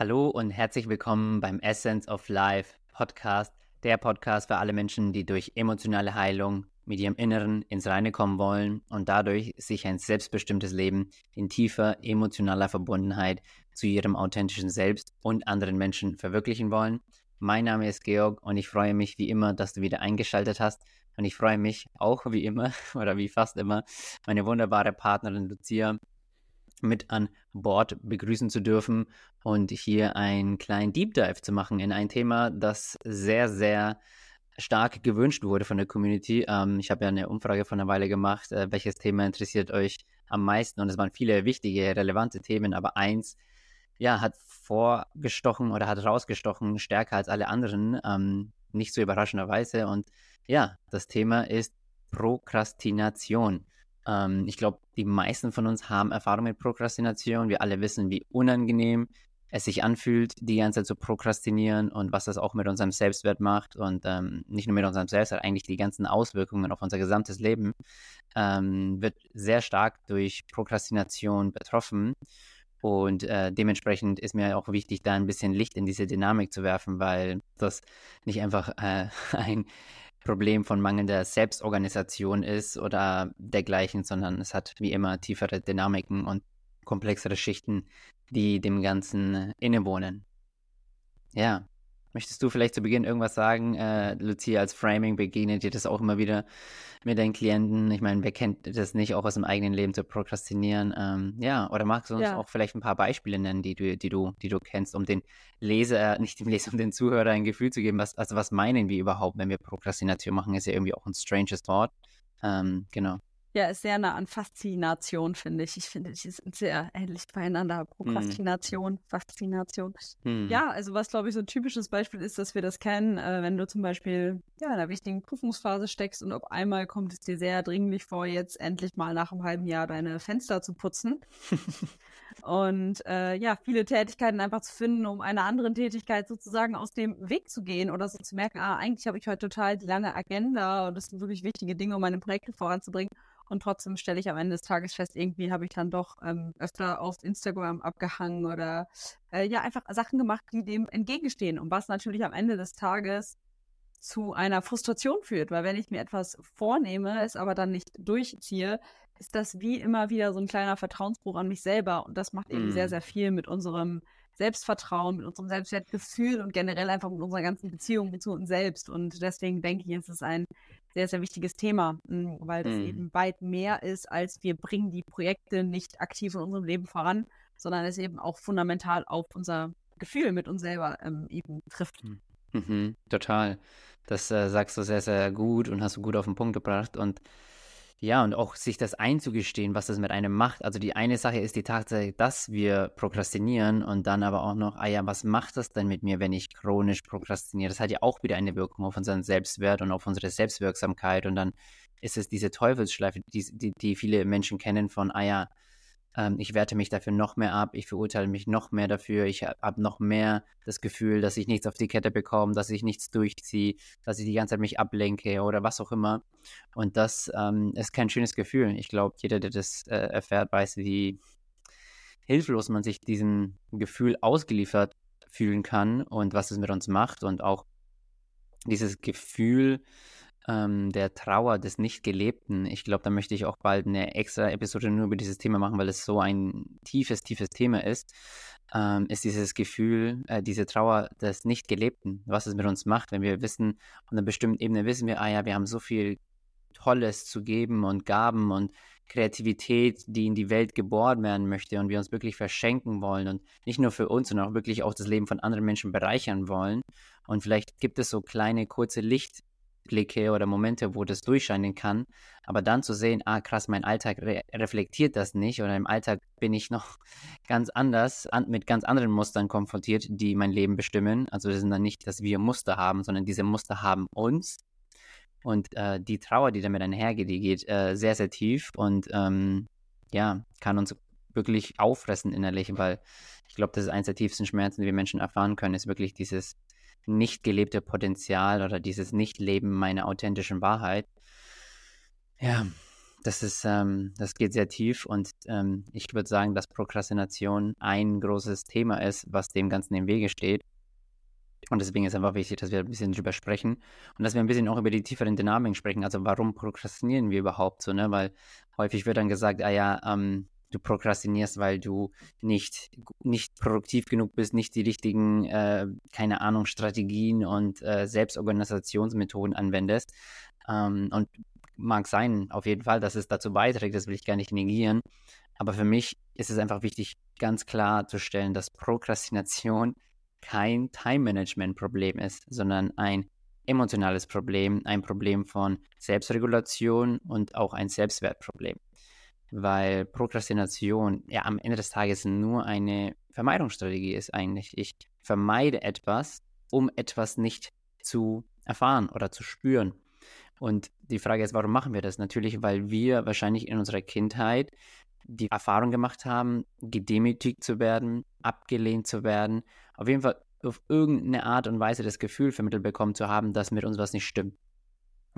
Hallo und herzlich willkommen beim Essence of Life Podcast, der Podcast für alle Menschen, die durch emotionale Heilung mit ihrem Inneren ins Reine kommen wollen und dadurch sich ein selbstbestimmtes Leben in tiefer emotionaler Verbundenheit zu ihrem authentischen Selbst und anderen Menschen verwirklichen wollen. Mein Name ist Georg und ich freue mich wie immer, dass du wieder eingeschaltet hast. Und ich freue mich auch wie immer oder wie fast immer, meine wunderbare Partnerin Lucia mit an Bord begrüßen zu dürfen und hier einen kleinen Deep Dive zu machen in ein Thema, das sehr, sehr stark gewünscht wurde von der Community. Ähm, ich habe ja eine Umfrage von einer Weile gemacht, äh, welches Thema interessiert euch am meisten und es waren viele wichtige, relevante Themen, aber eins, ja, hat vorgestochen oder hat rausgestochen, stärker als alle anderen, ähm, nicht so überraschenderweise und ja, das Thema ist Prokrastination. Ähm, ich glaube, die meisten von uns haben Erfahrung mit Prokrastination. Wir alle wissen, wie unangenehm es sich anfühlt, die ganze Zeit zu prokrastinieren und was das auch mit unserem Selbstwert macht und ähm, nicht nur mit unserem Selbstwert, eigentlich die ganzen Auswirkungen auf unser gesamtes Leben ähm, wird sehr stark durch Prokrastination betroffen. Und äh, dementsprechend ist mir auch wichtig, da ein bisschen Licht in diese Dynamik zu werfen, weil das nicht einfach äh, ein Problem von mangelnder Selbstorganisation ist oder dergleichen, sondern es hat wie immer tiefere Dynamiken und komplexere Schichten, die dem Ganzen innewohnen. Ja, Möchtest du vielleicht zu Beginn irgendwas sagen? Äh, Lucia, als Framing begegnet dir das auch immer wieder mit deinen Klienten. Ich meine, wer kennt das nicht, auch aus dem eigenen Leben zu prokrastinieren? Ähm, ja, oder magst du uns ja. auch vielleicht ein paar Beispiele nennen, die du, die du, die du kennst, um den Leser, nicht dem Leser, um den Zuhörer ein Gefühl zu geben, was, also was meinen wir überhaupt, wenn wir Prokrastination machen, ist ja irgendwie auch ein stranges Wort. Ähm, genau. Ja, ist sehr nah an Faszination, finde ich. Ich finde, die sind sehr ähnlich beieinander. Prokrastination, hm. Faszination. Hm. Ja, also was, glaube ich, so ein typisches Beispiel ist, dass wir das kennen, äh, wenn du zum Beispiel ja, in einer wichtigen Prüfungsphase steckst und auf einmal kommt es dir sehr dringlich vor, jetzt endlich mal nach einem halben Jahr deine Fenster zu putzen. und äh, ja, viele Tätigkeiten einfach zu finden, um einer anderen Tätigkeit sozusagen aus dem Weg zu gehen oder so zu merken, ah, eigentlich habe ich heute total die lange Agenda und das sind wirklich wichtige Dinge, um meine Projekte voranzubringen. Und trotzdem stelle ich am Ende des Tages fest, irgendwie habe ich dann doch ähm, öfter auf Instagram abgehangen oder äh, ja, einfach Sachen gemacht, die dem entgegenstehen. Und was natürlich am Ende des Tages zu einer Frustration führt, weil wenn ich mir etwas vornehme, es aber dann nicht durchziehe, ist das wie immer wieder so ein kleiner Vertrauensbruch an mich selber. Und das macht eben mm. sehr, sehr viel mit unserem Selbstvertrauen, mit unserem Selbstwertgefühl und generell einfach mit unserer ganzen Beziehung zu uns selbst. Und deswegen denke ich, ist es ein sehr, sehr wichtiges Thema, hm, weil das mhm. eben weit mehr ist, als wir bringen die Projekte nicht aktiv in unserem Leben voran, sondern es eben auch fundamental auf unser Gefühl mit uns selber ähm, eben trifft. Hm. Mhm, total. Das äh, sagst du sehr, sehr gut und hast du gut auf den Punkt gebracht. Und ja, und auch sich das einzugestehen, was das mit einem macht. Also die eine Sache ist die Tatsache, dass wir prokrastinieren und dann aber auch noch, ah ja, was macht das denn mit mir, wenn ich chronisch prokrastiniere? Das hat ja auch wieder eine Wirkung auf unseren Selbstwert und auf unsere Selbstwirksamkeit. Und dann ist es diese Teufelsschleife, die, die, die viele Menschen kennen von, ah ja, ich werte mich dafür noch mehr ab, ich verurteile mich noch mehr dafür, ich habe noch mehr das Gefühl, dass ich nichts auf die Kette bekomme, dass ich nichts durchziehe, dass ich die ganze Zeit mich ablenke oder was auch immer. Und das ähm, ist kein schönes Gefühl. Ich glaube, jeder, der das äh, erfährt, weiß, wie hilflos man sich diesem Gefühl ausgeliefert fühlen kann und was es mit uns macht und auch dieses Gefühl, ähm, der Trauer des Nicht-Gelebten. Ich glaube, da möchte ich auch bald eine extra Episode nur über dieses Thema machen, weil es so ein tiefes, tiefes Thema ist. Ähm, ist dieses Gefühl, äh, diese Trauer des Nicht-Gelebten, was es mit uns macht, wenn wir wissen, auf einer bestimmten Ebene wissen wir, ah ja, wir haben so viel Tolles zu geben und Gaben und Kreativität, die in die Welt geboren werden möchte und wir uns wirklich verschenken wollen und nicht nur für uns, sondern auch wirklich auch das Leben von anderen Menschen bereichern wollen. Und vielleicht gibt es so kleine, kurze Licht, Blicke oder Momente, wo das durchscheinen kann. Aber dann zu sehen, ah krass, mein Alltag re reflektiert das nicht oder im Alltag bin ich noch ganz anders, an, mit ganz anderen Mustern konfrontiert, die mein Leben bestimmen. Also das sind dann nicht, dass wir Muster haben, sondern diese Muster haben uns. Und äh, die Trauer, die damit einhergeht, die geht äh, sehr, sehr tief und ähm, ja, kann uns wirklich auffressen innerlich, weil ich glaube, das ist eines der tiefsten Schmerzen, die wir Menschen erfahren können, ist wirklich dieses nicht gelebte Potenzial oder dieses Nicht-Leben meiner authentischen Wahrheit. Ja, das ist, ähm, das geht sehr tief und ähm, ich würde sagen, dass Prokrastination ein großes Thema ist, was dem Ganzen im Wege steht. Und deswegen ist einfach wichtig, dass wir ein bisschen drüber sprechen und dass wir ein bisschen auch über die tieferen Dynamiken sprechen. Also warum prokrastinieren wir überhaupt so, ne? Weil häufig wird dann gesagt, ah ja, ähm, du prokrastinierst, weil du nicht, nicht produktiv genug bist, nicht die richtigen, äh, keine Ahnung, Strategien und äh, Selbstorganisationsmethoden anwendest. Ähm, und mag sein, auf jeden Fall, dass es dazu beiträgt, das will ich gar nicht negieren. Aber für mich ist es einfach wichtig, ganz klar zu stellen, dass Prokrastination kein Time-Management-Problem ist, sondern ein emotionales Problem, ein Problem von Selbstregulation und auch ein Selbstwertproblem. Weil Prokrastination ja am Ende des Tages nur eine Vermeidungsstrategie ist eigentlich. Ich vermeide etwas, um etwas nicht zu erfahren oder zu spüren. Und die Frage ist, warum machen wir das? Natürlich, weil wir wahrscheinlich in unserer Kindheit die Erfahrung gemacht haben, gedemütigt zu werden, abgelehnt zu werden, auf jeden Fall auf irgendeine Art und Weise das Gefühl vermittelt bekommen zu haben, dass mit uns was nicht stimmt.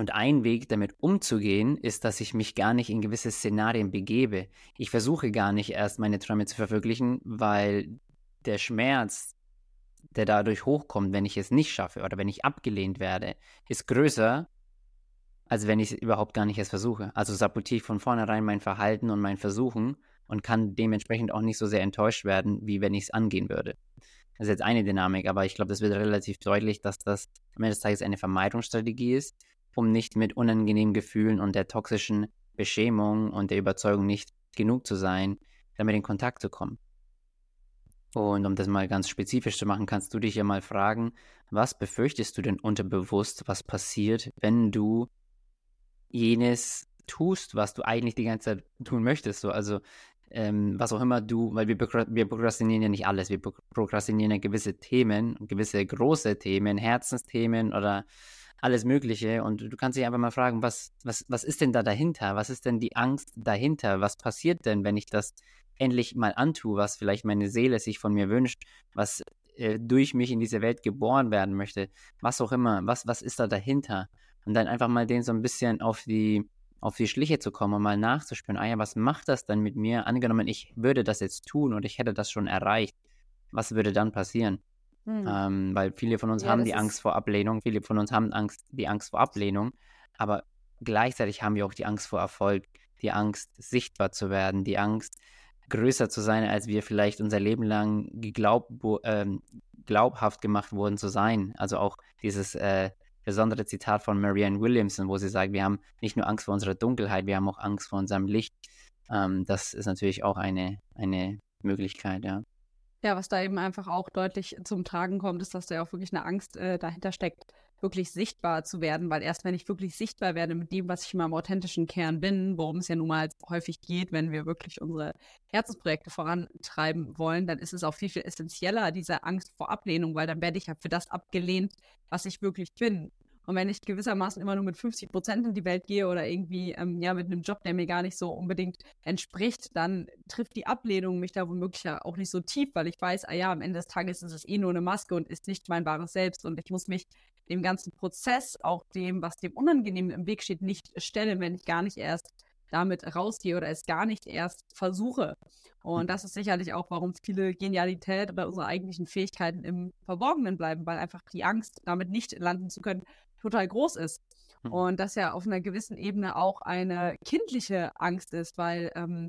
Und ein Weg, damit umzugehen, ist, dass ich mich gar nicht in gewisse Szenarien begebe. Ich versuche gar nicht erst meine Träume zu verwirklichen, weil der Schmerz, der dadurch hochkommt, wenn ich es nicht schaffe oder wenn ich abgelehnt werde, ist größer, als wenn ich es überhaupt gar nicht erst versuche. Also sabotiere ich von vornherein mein Verhalten und mein Versuchen und kann dementsprechend auch nicht so sehr enttäuscht werden, wie wenn ich es angehen würde. Das ist jetzt eine Dynamik, aber ich glaube, das wird relativ deutlich, dass das am Ende des Tages eine Vermeidungsstrategie ist, um nicht mit unangenehmen Gefühlen und der toxischen Beschämung und der Überzeugung nicht genug zu sein, damit in Kontakt zu kommen. Und um das mal ganz spezifisch zu machen, kannst du dich ja mal fragen, was befürchtest du denn unterbewusst, was passiert, wenn du jenes tust, was du eigentlich die ganze Zeit tun möchtest. So, also ähm, was auch immer du, weil wir, wir prokrastinieren ja nicht alles, wir prokrastinieren ja gewisse Themen, gewisse große Themen, Herzensthemen oder alles Mögliche. Und du kannst dich einfach mal fragen, was, was, was ist denn da dahinter? Was ist denn die Angst dahinter? Was passiert denn, wenn ich das endlich mal antue, was vielleicht meine Seele sich von mir wünscht, was äh, durch mich in diese Welt geboren werden möchte, was auch immer, was, was ist da dahinter? und dann einfach mal den so ein bisschen auf die, auf die Schliche zu kommen und mal nachzuspüren, ah ja, was macht das dann mit mir? Angenommen, ich würde das jetzt tun und ich hätte das schon erreicht, was würde dann passieren? Hm. Ähm, weil viele von uns ja, haben die Angst vor Ablehnung, viele von uns haben Angst, die Angst vor Ablehnung, aber gleichzeitig haben wir auch die Angst vor Erfolg, die Angst, sichtbar zu werden, die Angst, größer zu sein, als wir vielleicht unser Leben lang geglaubt, ähm, glaubhaft gemacht wurden zu sein. Also auch dieses äh, besondere Zitat von Marianne Williamson, wo sie sagt, wir haben nicht nur Angst vor unserer Dunkelheit, wir haben auch Angst vor unserem Licht. Ähm, das ist natürlich auch eine, eine Möglichkeit, ja. Ja, was da eben einfach auch deutlich zum Tragen kommt, ist, dass da ja auch wirklich eine Angst äh, dahinter steckt, wirklich sichtbar zu werden, weil erst wenn ich wirklich sichtbar werde mit dem, was ich in meinem authentischen Kern bin, worum es ja nun mal häufig geht, wenn wir wirklich unsere Herzensprojekte vorantreiben wollen, dann ist es auch viel, viel essentieller, diese Angst vor Ablehnung, weil dann werde ich ja für das abgelehnt, was ich wirklich bin. Und wenn ich gewissermaßen immer nur mit 50 Prozent in die Welt gehe oder irgendwie ähm, ja mit einem Job, der mir gar nicht so unbedingt entspricht, dann trifft die Ablehnung mich da womöglich auch nicht so tief, weil ich weiß, ah ja, am Ende des Tages ist es eh nur eine Maske und ist nicht mein wahres Selbst und ich muss mich dem ganzen Prozess, auch dem, was dem Unangenehmen im Weg steht, nicht stellen, wenn ich gar nicht erst damit rausgehe oder es gar nicht erst versuche. Und das ist sicherlich auch, warum viele Genialität oder unsere eigentlichen Fähigkeiten im Verborgenen bleiben, weil einfach die Angst, damit nicht landen zu können, total groß ist. Mhm. Und das ja auf einer gewissen Ebene auch eine kindliche Angst ist, weil ähm,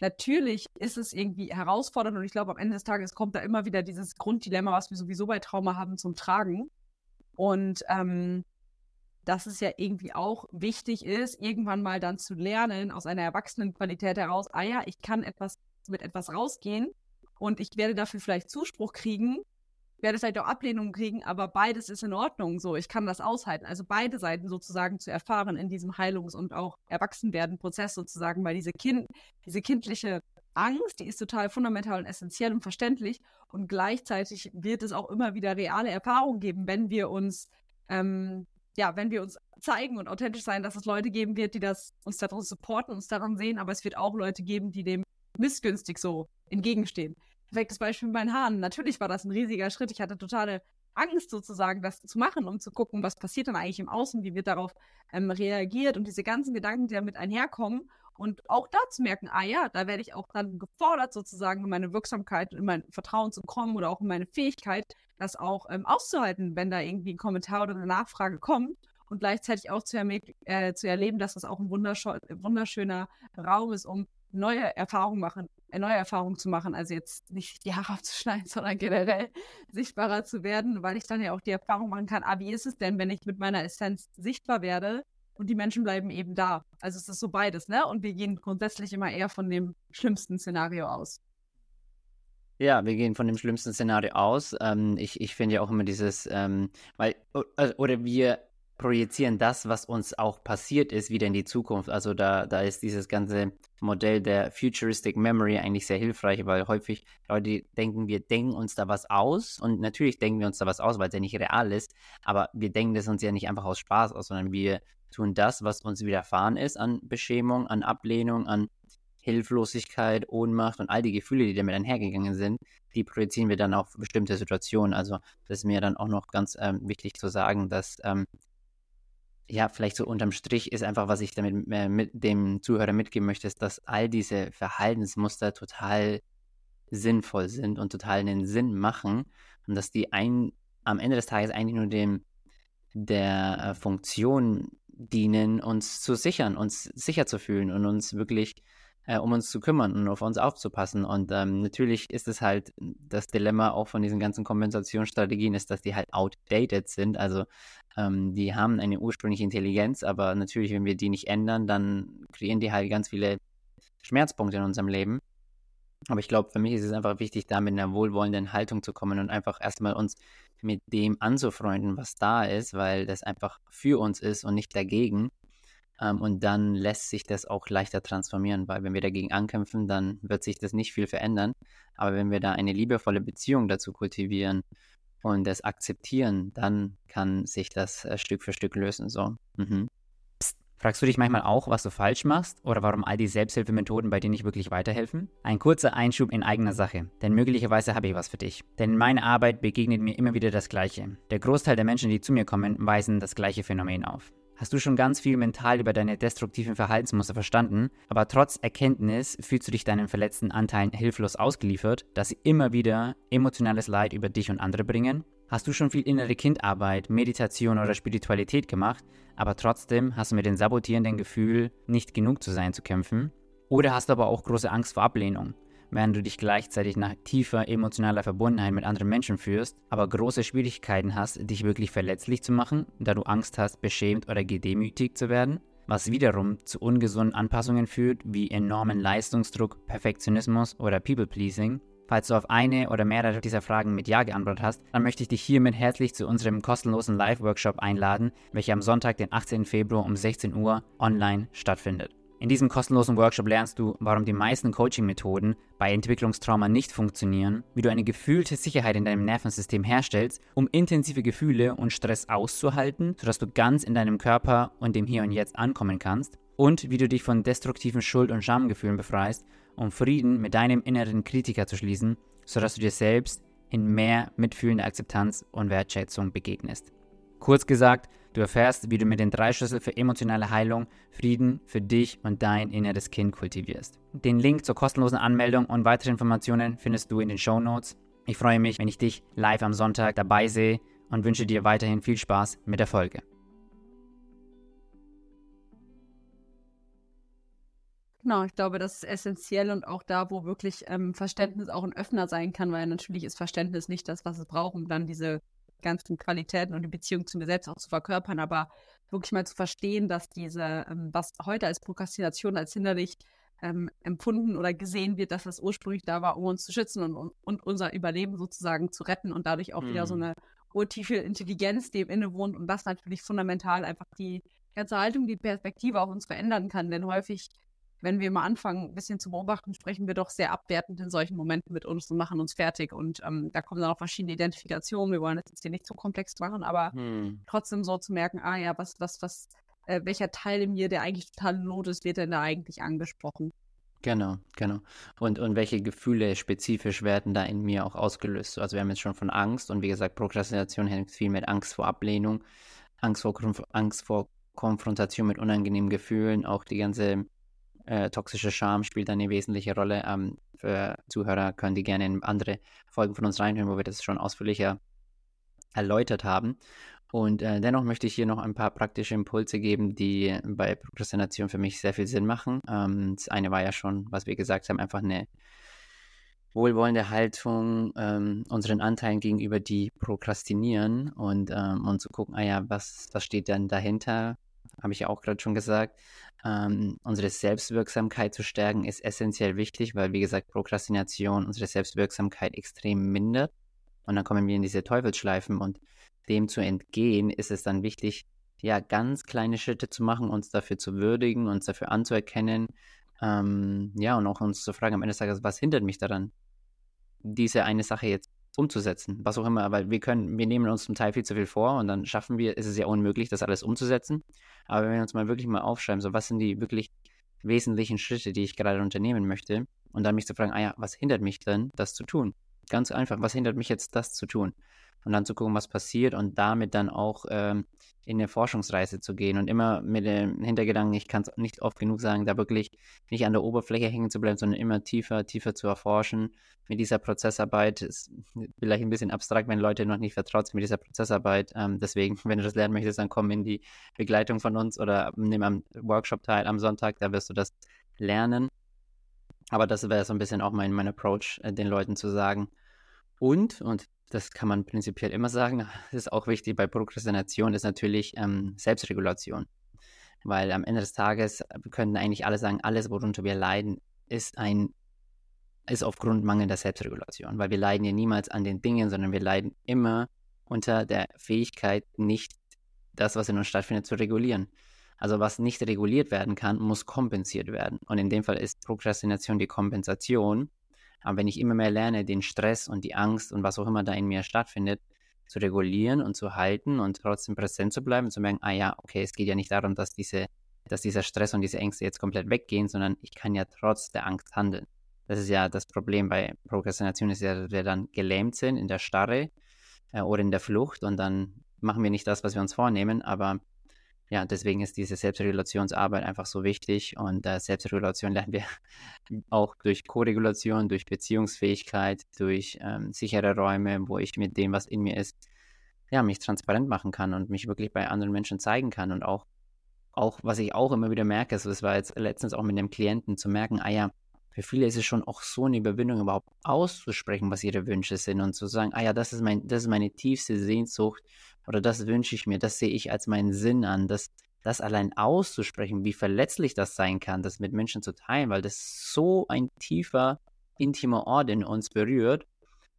natürlich ist es irgendwie herausfordernd und ich glaube, am Ende des Tages kommt da immer wieder dieses Grunddilemma, was wir sowieso bei Trauma haben, zum Tragen. Und ähm, dass es ja irgendwie auch wichtig ist, irgendwann mal dann zu lernen, aus einer Erwachsenenqualität heraus, ah ja, ich kann etwas mit etwas rausgehen und ich werde dafür vielleicht Zuspruch kriegen, werde vielleicht auch Ablehnung kriegen, aber beides ist in Ordnung. So, ich kann das aushalten. Also beide Seiten sozusagen zu erfahren in diesem Heilungs- und auch Erwachsenwerden-Prozess sozusagen, weil diese Kind, diese kindliche Angst, die ist total fundamental und essentiell und verständlich. Und gleichzeitig wird es auch immer wieder reale Erfahrungen geben, wenn wir uns, ähm, ja, wenn wir uns zeigen und authentisch sein, dass es Leute geben wird, die das uns daran supporten, uns daran sehen, aber es wird auch Leute geben, die dem missgünstig so entgegenstehen perfektes Beispiel mit meinen Haaren. Natürlich war das ein riesiger Schritt. Ich hatte totale Angst sozusagen, das zu machen, um zu gucken, was passiert dann eigentlich im Außen, wie wird darauf ähm, reagiert und diese ganzen Gedanken, die damit einherkommen. Und auch da zu merken, ah ja, da werde ich auch dann gefordert, sozusagen in meine Wirksamkeit, in mein Vertrauen zu kommen oder auch in meine Fähigkeit, das auch ähm, auszuhalten, wenn da irgendwie ein Kommentar oder eine Nachfrage kommt. Und gleichzeitig auch zu, äh, zu erleben, dass das auch ein wunderschöner Raum ist, um neue Erfahrungen machen, neue Erfahrungen zu machen, also jetzt nicht die Haare abzuschneiden, sondern generell sichtbarer zu werden, weil ich dann ja auch die Erfahrung machen kann, ah, wie ist es denn, wenn ich mit meiner Essenz sichtbar werde und die Menschen bleiben eben da. Also es ist so beides, ne? Und wir gehen grundsätzlich immer eher von dem schlimmsten Szenario aus. Ja, wir gehen von dem schlimmsten Szenario aus. Ähm, ich ich finde ja auch immer dieses, ähm, weil, oder wir projizieren das, was uns auch passiert ist, wieder in die Zukunft. Also da, da ist dieses ganze Modell der Futuristic Memory eigentlich sehr hilfreich, weil häufig Leute denken, wir denken uns da was aus und natürlich denken wir uns da was aus, weil es ja nicht real ist, aber wir denken das uns ja nicht einfach aus Spaß aus, sondern wir tun das, was uns widerfahren ist an Beschämung, an Ablehnung, an Hilflosigkeit, Ohnmacht und all die Gefühle, die damit einhergegangen sind, die projizieren wir dann auf bestimmte Situationen. Also das ist mir dann auch noch ganz ähm, wichtig zu sagen, dass ähm, ja, vielleicht so unterm Strich ist einfach, was ich damit äh, mit dem Zuhörer mitgeben möchte, ist, dass all diese Verhaltensmuster total sinnvoll sind und total einen Sinn machen und dass die ein, am Ende des Tages eigentlich nur dem der äh, Funktion dienen, uns zu sichern, uns sicher zu fühlen und uns wirklich äh, um uns zu kümmern und auf uns aufzupassen. Und ähm, natürlich ist es halt das Dilemma auch von diesen ganzen Kompensationsstrategien, ist, dass die halt outdated sind. Also ähm, die haben eine ursprüngliche Intelligenz, aber natürlich, wenn wir die nicht ändern, dann kreieren die halt ganz viele Schmerzpunkte in unserem Leben. Aber ich glaube, für mich ist es einfach wichtig, da mit einer wohlwollenden Haltung zu kommen und einfach erstmal uns mit dem anzufreunden, was da ist, weil das einfach für uns ist und nicht dagegen. Ähm, und dann lässt sich das auch leichter transformieren, weil wenn wir dagegen ankämpfen, dann wird sich das nicht viel verändern. Aber wenn wir da eine liebevolle Beziehung dazu kultivieren und das akzeptieren, dann kann sich das äh, Stück für Stück lösen. So. Mhm. Psst. Fragst du dich manchmal auch, was du falsch machst oder warum all die Selbsthilfemethoden bei dir nicht wirklich weiterhelfen? Ein kurzer Einschub in eigener Sache, denn möglicherweise habe ich was für dich. Denn in meiner Arbeit begegnet mir immer wieder das Gleiche. Der Großteil der Menschen, die zu mir kommen, weisen das gleiche Phänomen auf hast du schon ganz viel mental über deine destruktiven Verhaltensmuster verstanden, aber trotz Erkenntnis fühlst du dich deinen verletzten Anteilen hilflos ausgeliefert, dass sie immer wieder emotionales Leid über dich und andere bringen? Hast du schon viel innere Kindarbeit, Meditation oder Spiritualität gemacht, aber trotzdem hast du mit dem sabotierenden Gefühl, nicht genug zu sein, zu kämpfen? Oder hast du aber auch große Angst vor Ablehnung? Während du dich gleichzeitig nach tiefer emotionaler Verbundenheit mit anderen Menschen führst, aber große Schwierigkeiten hast, dich wirklich verletzlich zu machen, da du Angst hast, beschämt oder gedemütigt zu werden, was wiederum zu ungesunden Anpassungen führt, wie enormen Leistungsdruck, Perfektionismus oder People-Pleasing. Falls du auf eine oder mehrere dieser Fragen mit Ja geantwortet hast, dann möchte ich dich hiermit herzlich zu unserem kostenlosen Live-Workshop einladen, welcher am Sonntag, den 18. Februar um 16 Uhr online stattfindet. In diesem kostenlosen Workshop lernst du, warum die meisten Coaching-Methoden bei Entwicklungstrauma nicht funktionieren, wie du eine gefühlte Sicherheit in deinem Nervensystem herstellst, um intensive Gefühle und Stress auszuhalten, sodass du ganz in deinem Körper und dem Hier und Jetzt ankommen kannst, und wie du dich von destruktiven Schuld- und Schamgefühlen befreist, um Frieden mit deinem inneren Kritiker zu schließen, sodass du dir selbst in mehr mitfühlender Akzeptanz und Wertschätzung begegnest. Kurz gesagt, Du erfährst, wie du mit den drei Schlüssel für emotionale Heilung Frieden für dich und dein inneres Kind kultivierst. Den Link zur kostenlosen Anmeldung und weitere Informationen findest du in den Show Notes. Ich freue mich, wenn ich dich live am Sonntag dabei sehe und wünsche dir weiterhin viel Spaß mit der Folge. Genau, ich glaube, das ist essentiell und auch da, wo wirklich ähm, Verständnis auch ein Öffner sein kann, weil natürlich ist Verständnis nicht das, was es braucht, um dann diese ganzen Qualitäten und die Beziehung zu mir selbst auch zu verkörpern, aber wirklich mal zu verstehen, dass diese, ähm, was heute als Prokrastination, als hinderlich ähm, empfunden oder gesehen wird, dass das ursprünglich da war, um uns zu schützen und, und unser Überleben sozusagen zu retten und dadurch auch mhm. wieder so mhm. eine urtiefe Intelligenz dem innewohnt und das natürlich fundamental einfach die ganze Haltung, die Perspektive auf uns verändern kann, denn häufig wenn wir mal anfangen, ein bisschen zu beobachten, sprechen wir doch sehr abwertend in solchen Momenten mit uns und machen uns fertig. Und ähm, da kommen dann auch verschiedene Identifikationen. Wir wollen das jetzt hier nicht zu komplex machen, aber hm. trotzdem so zu merken, ah ja, was, was, was, äh, welcher Teil in mir, der eigentlich total Not ist, wird denn da eigentlich angesprochen? Genau, genau. Und, und welche Gefühle spezifisch werden da in mir auch ausgelöst? Also wir haben jetzt schon von Angst und wie gesagt, Prokrastination hängt viel mit Angst vor Ablehnung, Angst vor, Angst vor Konfrontation mit unangenehmen Gefühlen, auch die ganze äh, toxische Scham spielt eine wesentliche Rolle. Ähm, für Zuhörer können die gerne in andere Folgen von uns reinhören, wo wir das schon ausführlicher erläutert haben. Und äh, dennoch möchte ich hier noch ein paar praktische Impulse geben, die bei Prokrastination für mich sehr viel Sinn machen. Ähm, das eine war ja schon, was wir gesagt haben, einfach eine wohlwollende Haltung ähm, unseren Anteilen gegenüber, die prokrastinieren und, ähm, und zu gucken, ah ja, was, was steht denn dahinter? Habe ich ja auch gerade schon gesagt. Ähm, unsere Selbstwirksamkeit zu stärken ist essentiell wichtig, weil, wie gesagt, Prokrastination unsere Selbstwirksamkeit extrem mindert. Und dann kommen wir in diese Teufelsschleifen und dem zu entgehen, ist es dann wichtig, ja, ganz kleine Schritte zu machen, uns dafür zu würdigen, uns dafür anzuerkennen, ähm, ja, und auch uns zu fragen am Ende des Tages, was hindert mich daran, diese eine Sache jetzt umzusetzen, was auch immer, weil wir können, wir nehmen uns zum Teil viel zu viel vor und dann schaffen wir, ist es ja unmöglich, das alles umzusetzen. Aber wenn wir uns mal wirklich mal aufschreiben, so was sind die wirklich wesentlichen Schritte, die ich gerade unternehmen möchte, und dann mich zu fragen, ah ja, was hindert mich denn, das zu tun? Ganz einfach, was hindert mich jetzt, das zu tun? Und dann zu gucken, was passiert und damit dann auch ähm, in eine Forschungsreise zu gehen und immer mit dem Hintergedanken, ich kann es nicht oft genug sagen, da wirklich nicht an der Oberfläche hängen zu bleiben, sondern immer tiefer, tiefer zu erforschen. Mit dieser Prozessarbeit ist vielleicht ein bisschen abstrakt, wenn Leute noch nicht vertraut sind mit dieser Prozessarbeit. Ähm, deswegen, wenn du das lernen möchtest, dann komm in die Begleitung von uns oder nimm am Workshop teil am Sonntag, da wirst du das lernen. Aber das wäre so ein bisschen auch mein, mein Approach, äh, den Leuten zu sagen. Und, und das kann man prinzipiell immer sagen. Das ist auch wichtig bei Prokrastination, ist natürlich ähm, Selbstregulation. Weil am Ende des Tages, äh, wir können eigentlich alle sagen, alles, worunter wir leiden, ist ein ist aufgrund mangelnder Selbstregulation, weil wir leiden ja niemals an den Dingen, sondern wir leiden immer unter der Fähigkeit, nicht das, was in uns stattfindet, zu regulieren. Also was nicht reguliert werden kann, muss kompensiert werden. Und in dem Fall ist Prokrastination die Kompensation aber wenn ich immer mehr lerne, den Stress und die Angst und was auch immer da in mir stattfindet, zu regulieren und zu halten und trotzdem präsent zu bleiben, zu merken, ah ja, okay, es geht ja nicht darum, dass diese, dass dieser Stress und diese Ängste jetzt komplett weggehen, sondern ich kann ja trotz der Angst handeln. Das ist ja das Problem bei Prokrastination, ist ja, dass wir dann gelähmt sind in der Starre äh, oder in der Flucht und dann machen wir nicht das, was wir uns vornehmen, aber ja, deswegen ist diese Selbstregulationsarbeit einfach so wichtig. Und äh, Selbstregulation lernen wir auch durch Koregulation, durch Beziehungsfähigkeit, durch ähm, sichere Räume, wo ich mit dem, was in mir ist, ja, mich transparent machen kann und mich wirklich bei anderen Menschen zeigen kann und auch, auch was ich auch immer wieder merke, so das war jetzt letztens auch mit einem Klienten zu merken, ah ja, für viele ist es schon auch so eine Überwindung, überhaupt auszusprechen, was ihre Wünsche sind und zu sagen, ah ja, das ist mein, das ist meine tiefste Sehnsucht oder das wünsche ich mir, das sehe ich als meinen Sinn an, das, das allein auszusprechen, wie verletzlich das sein kann, das mit Menschen zu teilen, weil das so ein tiefer, intimer Ort in uns berührt.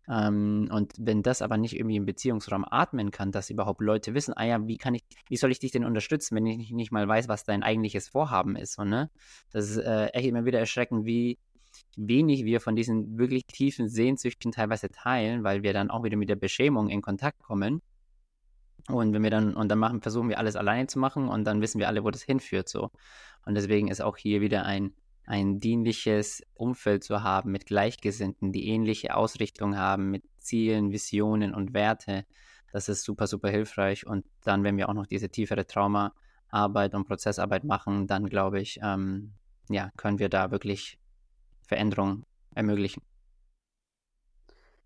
Ähm, und wenn das aber nicht irgendwie im Beziehungsraum atmen kann, dass überhaupt Leute wissen, ah ja, wie kann ich, wie soll ich dich denn unterstützen, wenn ich nicht, mal weiß, was dein eigentliches Vorhaben ist, so, ne? Das ist äh, echt immer wieder erschreckend, wie wenig wir von diesen wirklich tiefen Sehnsüchten teilweise teilen, weil wir dann auch wieder mit der Beschämung in Kontakt kommen und wenn wir dann, und dann machen, versuchen wir alles alleine zu machen und dann wissen wir alle, wo das hinführt, so. Und deswegen ist auch hier wieder ein, ein dienliches Umfeld zu haben mit Gleichgesinnten, die ähnliche Ausrichtung haben, mit Zielen, Visionen und Werte. Das ist super, super hilfreich. Und dann, wenn wir auch noch diese tiefere Traumaarbeit und Prozessarbeit machen, dann glaube ich, ähm, ja, können wir da wirklich Veränderungen ermöglichen.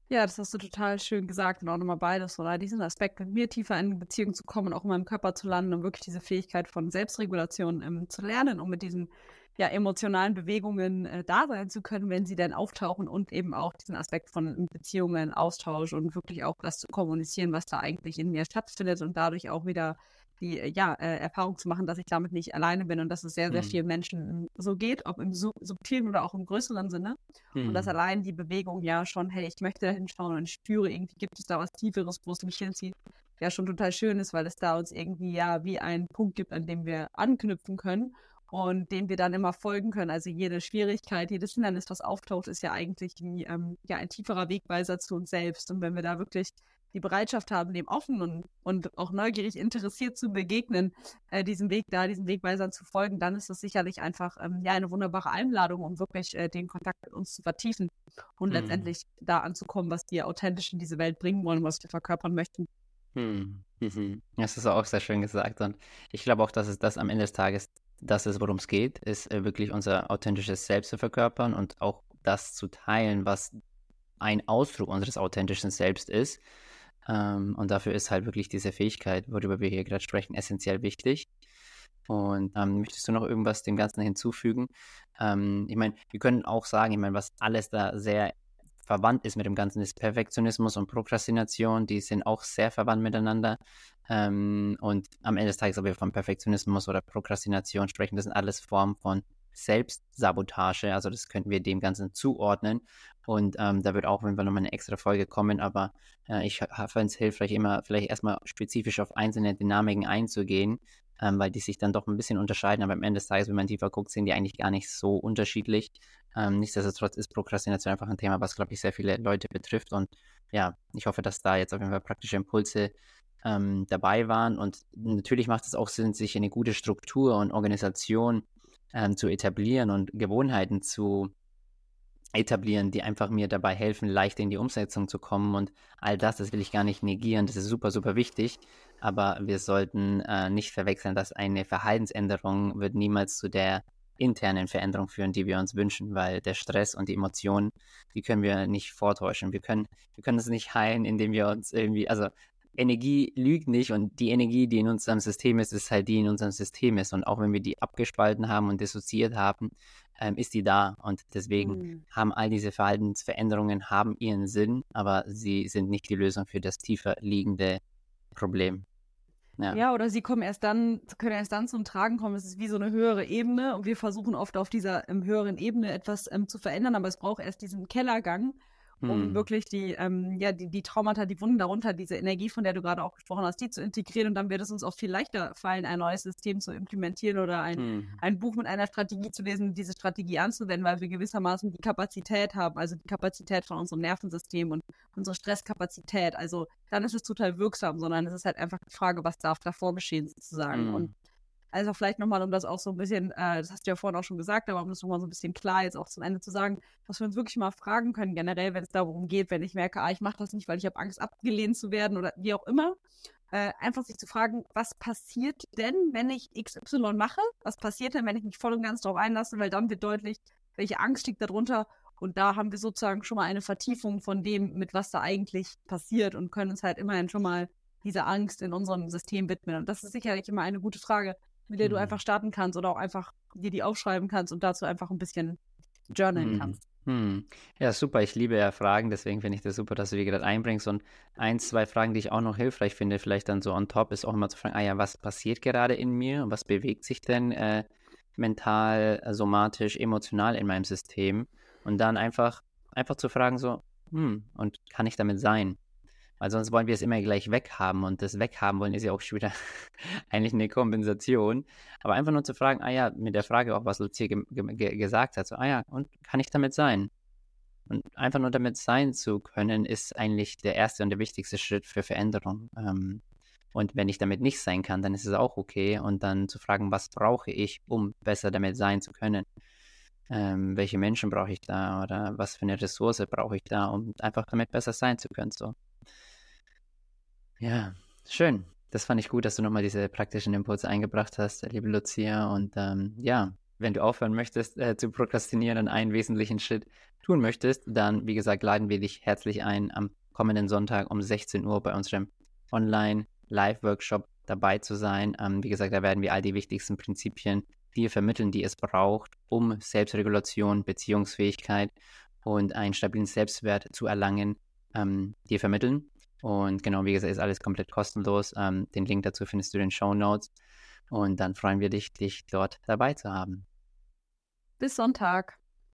Ja, das hast du total schön gesagt und auch nochmal beides, oder? Diesen Aspekt, mit mir tiefer in Beziehung zu kommen und auch in meinem Körper zu landen und wirklich diese Fähigkeit von Selbstregulation ähm, zu lernen, um mit diesen ja, emotionalen Bewegungen äh, da sein zu können, wenn sie dann auftauchen und eben auch diesen Aspekt von Beziehungen, Austausch und wirklich auch das zu kommunizieren, was da eigentlich in mir stattfindet und dadurch auch wieder die äh, ja, äh, Erfahrung zu machen, dass ich damit nicht alleine bin und dass es sehr, sehr mhm. vielen Menschen so geht, ob im subtilen oder auch im größeren Sinne. Mhm. Und dass mhm. allein die Bewegung ja schon, hey, ich möchte da hinschauen und ich spüre, irgendwie gibt es da was Tieferes, wo es mich hinzieht, ja schon total schön ist, weil es da uns irgendwie ja wie einen Punkt gibt, an dem wir anknüpfen können und dem wir dann immer folgen können. Also jede Schwierigkeit, jedes Hindernis, was auftaucht, ist ja eigentlich wie, ähm, ja, ein tieferer Wegweiser zu uns selbst. Und wenn wir da wirklich die Bereitschaft haben, dem offen und, und auch neugierig interessiert zu begegnen, äh, diesem Weg da, diesen Wegweisern zu folgen, dann ist das sicherlich einfach ähm, ja eine wunderbare Einladung, um wirklich äh, den Kontakt mit uns zu vertiefen und mhm. letztendlich da anzukommen, was wir authentisch in diese Welt bringen wollen, was wir verkörpern möchten. Hm. Mhm. Das ist auch sehr schön gesagt. Und ich glaube auch, dass es das am Ende des Tages, das ist, worum es geht, ist äh, wirklich unser authentisches Selbst zu verkörpern und auch das zu teilen, was ein Ausdruck unseres authentischen Selbst ist. Ähm, und dafür ist halt wirklich diese Fähigkeit, worüber wir hier gerade sprechen, essentiell wichtig. Und ähm, möchtest du noch irgendwas dem Ganzen hinzufügen? Ähm, ich meine, wir können auch sagen, ich meine, was alles da sehr verwandt ist mit dem Ganzen, ist Perfektionismus und Prokrastination. Die sind auch sehr verwandt miteinander. Ähm, und am Ende des Tages, ob wir von Perfektionismus oder Prokrastination sprechen, das sind alles Formen von Selbstsabotage. Also das könnten wir dem Ganzen zuordnen. Und ähm, da wird auch wenn wir nochmal eine extra Folge kommen. Aber äh, ich fände es hilfreich, immer vielleicht erstmal spezifisch auf einzelne Dynamiken einzugehen, ähm, weil die sich dann doch ein bisschen unterscheiden. Aber am Ende des Tages, wenn man tiefer guckt, sind die eigentlich gar nicht so unterschiedlich. Ähm, nichtsdestotrotz ist Prokrastination einfach ein Thema, was, glaube ich, sehr viele Leute betrifft. Und ja, ich hoffe, dass da jetzt auf jeden Fall praktische Impulse ähm, dabei waren. Und natürlich macht es auch Sinn, sich eine gute Struktur und Organisation ähm, zu etablieren und Gewohnheiten zu etablieren, die einfach mir dabei helfen, leicht in die Umsetzung zu kommen. Und all das, das will ich gar nicht negieren, das ist super, super wichtig. Aber wir sollten äh, nicht verwechseln, dass eine Verhaltensänderung wird niemals zu der internen Veränderung führen, die wir uns wünschen, weil der Stress und die Emotionen, die können wir nicht vortäuschen. Wir können, wir können es nicht heilen, indem wir uns irgendwie, also Energie lügt nicht und die Energie, die in unserem System ist, ist halt die in unserem System ist. Und auch wenn wir die abgespalten haben und dissoziiert haben, ähm, ist die da. Und deswegen mhm. haben all diese Verhaltensveränderungen haben ihren Sinn, aber sie sind nicht die Lösung für das tiefer liegende Problem. Ja. ja. oder sie kommen erst dann, können erst dann zum Tragen kommen. Es ist wie so eine höhere Ebene und wir versuchen oft auf dieser ähm, höheren Ebene etwas ähm, zu verändern, aber es braucht erst diesen Kellergang, um hm. wirklich die, ähm, ja, die, die Traumata, die Wunden darunter, diese Energie, von der du gerade auch gesprochen hast, die zu integrieren und dann wird es uns auch viel leichter fallen, ein neues System zu implementieren oder ein, hm. ein Buch mit einer Strategie zu lesen, diese Strategie anzuwenden, weil wir gewissermaßen die Kapazität haben, also die Kapazität von unserem Nervensystem und unsere Stresskapazität. Also dann ist es total wirksam, sondern es ist halt einfach die Frage, was darf davor geschehen sozusagen. Hm. Und also vielleicht nochmal, um das auch so ein bisschen, äh, das hast du ja vorhin auch schon gesagt, aber um das nochmal so ein bisschen klar jetzt auch zum Ende zu sagen, dass wir uns wirklich mal fragen können, generell, wenn es darum geht, wenn ich merke, ah, ich mache das nicht, weil ich habe Angst, abgelehnt zu werden oder wie auch immer, äh, einfach sich zu fragen, was passiert denn, wenn ich XY mache? Was passiert denn, wenn ich mich voll und ganz darauf einlasse? Weil dann wird deutlich, welche Angst liegt darunter. Und da haben wir sozusagen schon mal eine Vertiefung von dem, mit was da eigentlich passiert und können uns halt immerhin schon mal dieser Angst in unserem System widmen. Und das ist sicherlich immer eine gute Frage mit der mhm. du einfach starten kannst oder auch einfach dir die aufschreiben kannst und dazu einfach ein bisschen journalen mhm. kannst. Hm. Ja, super. Ich liebe ja Fragen, deswegen finde ich das super, dass du die gerade einbringst. Und ein, zwei Fragen, die ich auch noch hilfreich finde, vielleicht dann so on top, ist auch immer zu fragen, ah ja, was passiert gerade in mir und was bewegt sich denn äh, mental, somatisch, emotional in meinem System? Und dann einfach, einfach zu fragen so, hm, und kann ich damit sein? Weil sonst wollen wir es immer gleich weghaben und das Weghaben wollen ist ja auch schon wieder eigentlich eine Kompensation. Aber einfach nur zu fragen, ah ja, mit der Frage auch, was Lucia ge ge gesagt hat, so, ah ja, und kann ich damit sein? Und einfach nur damit sein zu können, ist eigentlich der erste und der wichtigste Schritt für Veränderung. Ähm, und wenn ich damit nicht sein kann, dann ist es auch okay. Und dann zu fragen, was brauche ich, um besser damit sein zu können? Ähm, welche Menschen brauche ich da oder was für eine Ressource brauche ich da, um einfach damit besser sein zu können? So. Ja, schön. Das fand ich gut, dass du nochmal diese praktischen Impulse eingebracht hast, liebe Lucia. Und ähm, ja, wenn du aufhören möchtest äh, zu prokrastinieren und einen wesentlichen Schritt tun möchtest, dann, wie gesagt, laden wir dich herzlich ein, am kommenden Sonntag um 16 Uhr bei unserem Online-Live-Workshop dabei zu sein. Ähm, wie gesagt, da werden wir all die wichtigsten Prinzipien dir vermitteln, die es braucht, um Selbstregulation, Beziehungsfähigkeit und einen stabilen Selbstwert zu erlangen, ähm, dir vermitteln. Und genau, wie gesagt, ist alles komplett kostenlos. Ähm, den Link dazu findest du in den Show Notes. Und dann freuen wir dich, dich dort dabei zu haben. Bis Sonntag.